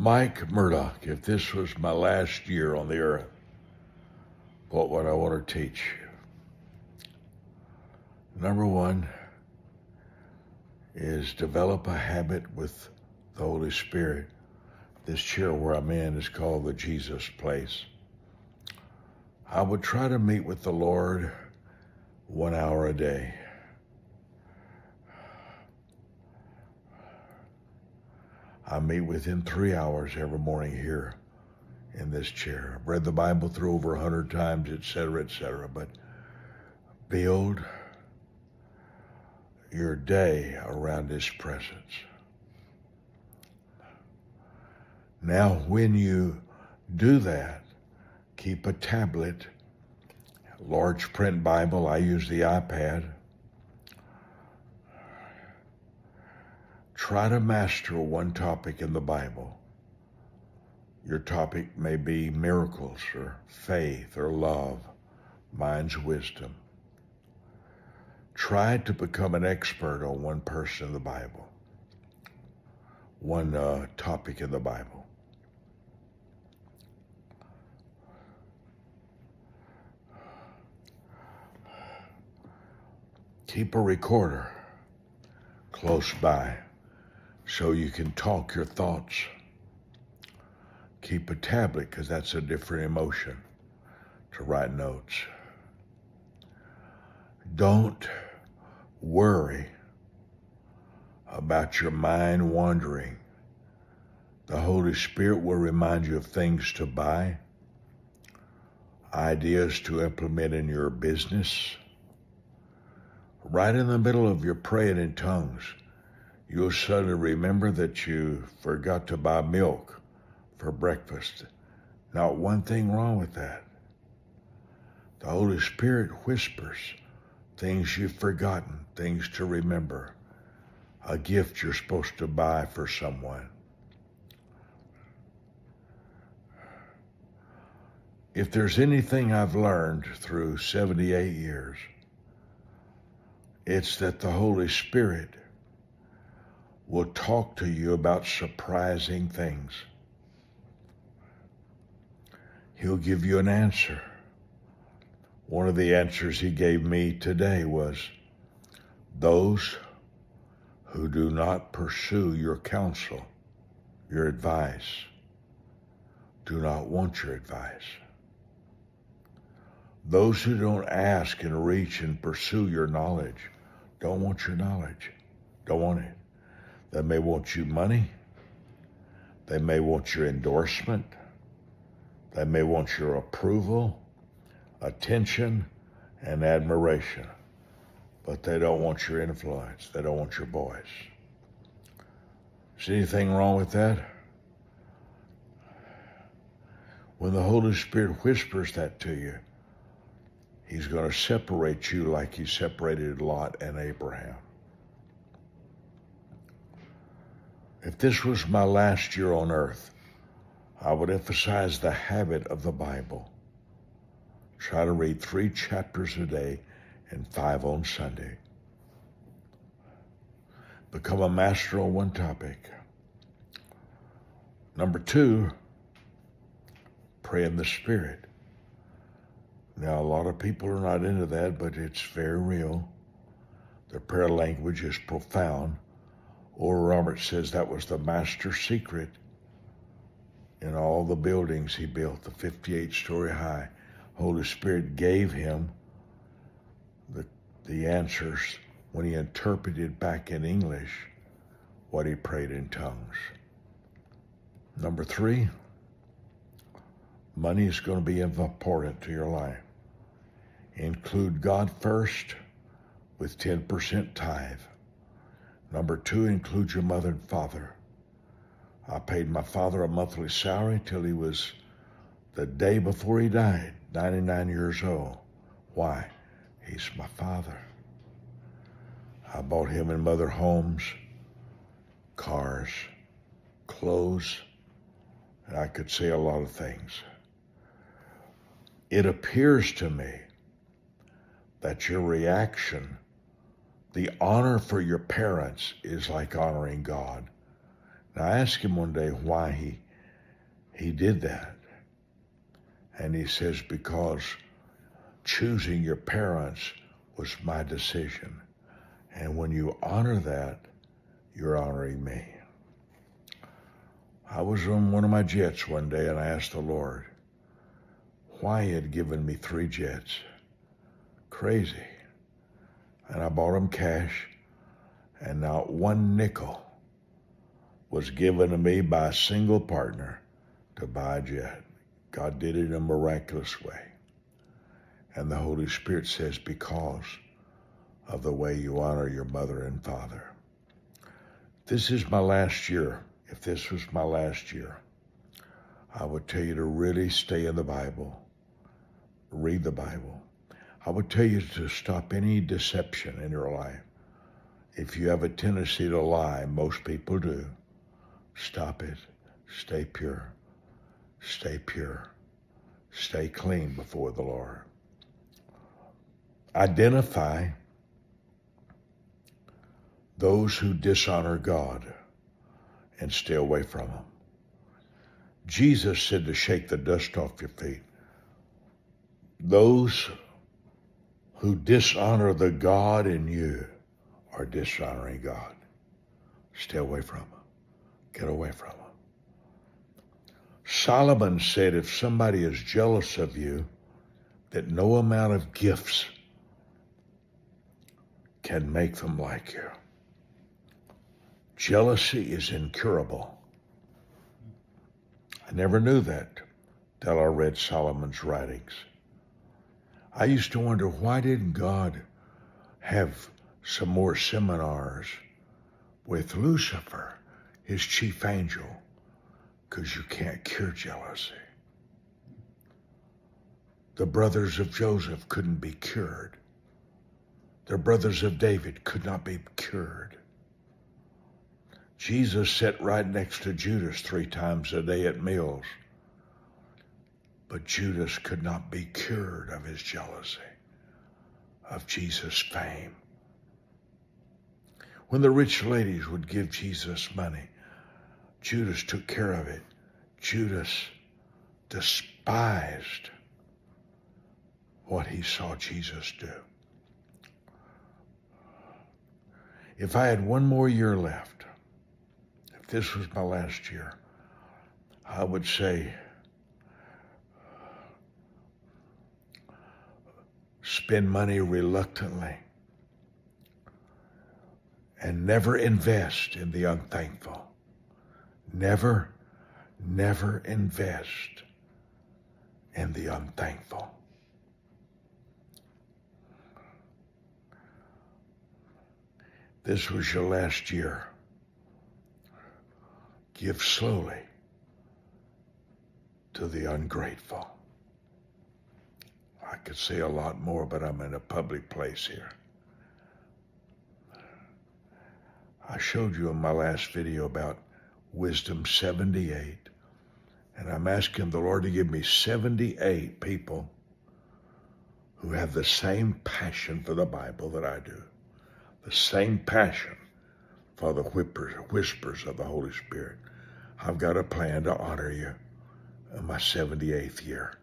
Mike Murdock, if this was my last year on the earth, what would I want to teach you? Number one is develop a habit with the Holy Spirit. This chair where I'm in is called the Jesus place. I would try to meet with the Lord one hour a day. I meet with him three hours every morning here in this chair. I've read the Bible through over a hundred times, etc., etc. But build your day around his presence. Now, when you do that, keep a tablet, large print Bible. I use the iPad. Try to master one topic in the Bible. Your topic may be miracles or faith or love, mine's wisdom. Try to become an expert on one person in the Bible, one uh, topic in the Bible. Keep a recorder close by so you can talk your thoughts. Keep a tablet because that's a different emotion to write notes. Don't worry about your mind wandering. The Holy Spirit will remind you of things to buy, ideas to implement in your business. Right in the middle of your praying in tongues, you'll suddenly remember that you forgot to buy milk for breakfast. Not one thing wrong with that. The Holy Spirit whispers things you've forgotten, things to remember, a gift you're supposed to buy for someone. If there's anything I've learned through 78 years, it's that the Holy Spirit will talk to you about surprising things. He'll give you an answer. One of the answers he gave me today was those who do not pursue your counsel, your advice, do not want your advice. Those who don't ask and reach and pursue your knowledge don't want your knowledge, don't want it. They may want you money. They may want your endorsement. They may want your approval, attention, and admiration. But they don't want your influence. They don't want your voice. Is anything wrong with that? When the Holy Spirit whispers that to you, He's going to separate you like He separated Lot and Abraham. If this was my last year on earth, I would emphasize the habit of the Bible. Try to read three chapters a day and five on Sunday. Become a master on one topic. Number two, pray in the Spirit. Now, a lot of people are not into that, but it's very real. Their prayer language is profound. Oral Roberts says that was the master secret in all the buildings he built, the 58 story high. Holy Spirit gave him the, the answers when he interpreted back in English what he prayed in tongues. Number three, money is going to be important to your life. Include God first with 10% tithe. Number two, includes your mother and father. I paid my father a monthly salary till he was the day before he died, 99 years old. Why? He's my father. I bought him and mother homes, cars, clothes, and I could say a lot of things. It appears to me that your reaction the honor for your parents is like honoring God. Now, I asked him one day why he He did that. And he says, because choosing your parents was my decision. And when you honor that, you're honoring me. I was on one of my jets one day and I asked the Lord why he had given me three jets. Crazy. And I bought them cash, and not one nickel was given to me by a single partner to buy a jet. God did it in a miraculous way. And the Holy Spirit says, because of the way you honor your mother and father. This is my last year if this was my last year, I would tell you to really stay in the Bible, read the Bible. I would tell you to stop any deception in your life. If you have a tendency to lie, most people do, stop it. Stay pure. Stay pure. Stay clean before the Lord. Identify those who dishonor God and stay away from them. Jesus said to shake the dust off your feet. Those who dishonor the God in you are dishonoring God. Stay away from them. Get away from them. Solomon said if somebody is jealous of you, that no amount of gifts can make them like you. Jealousy is incurable. I never knew that till I read Solomon's writings. I used to wonder why didn't God have some more seminars with Lucifer, his chief angel, because you can't cure jealousy. The brothers of Joseph couldn't be cured. The brothers of David could not be cured. Jesus sat right next to Judas three times a day at meals. But Judas could not be cured of his jealousy of Jesus' fame. When the rich ladies would give Jesus money, Judas took care of it. Judas despised what he saw Jesus do. If I had one more year left, if this was my last year, I would say spend money reluctantly and never invest in the unthankful. Never, never invest in the unthankful. This was your last year. Give slowly to the ungrateful. I could say a lot more, but I'm in a public place here. I showed you in my last video about Wisdom 78, and I'm asking the Lord to give me 78 people who have the same passion for the Bible that I do, the same passion for the whispers, whispers of the Holy Spirit. I've got a plan to honor you in my 78th year.